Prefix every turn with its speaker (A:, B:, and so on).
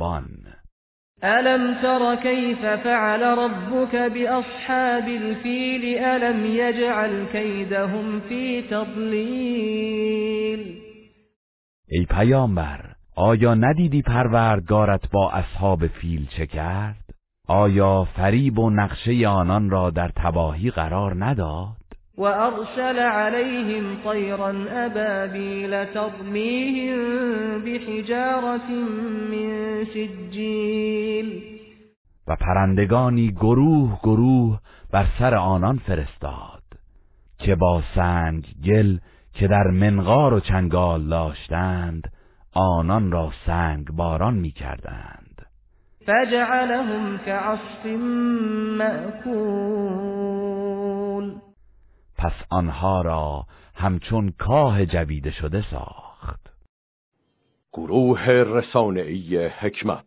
A: مهربان
B: ألم تر كيف فعل ربك بأصحاب الفيل ألم يجعل كيدهم في تضليل
A: ای پیامبر آیا ندیدی پروردگارت با اصحاب فیل چه کرد؟ آیا فریب و نقشه آنان را در تباهی قرار نداد؟
B: وأرسل عليهم طيرا أبابيل ترميهم بحجارة من سجيل
A: و پرندگانی گروه گروه بر سر آنان فرستاد که با سنگ گل که در منقار و چنگال داشتند آنان را سنگ باران می کردند
B: فجعلهم كعصف مأكول.
A: پس آنها را همچون کاه جویده شده ساخت.
C: گروه رسانه‌ای حکمت.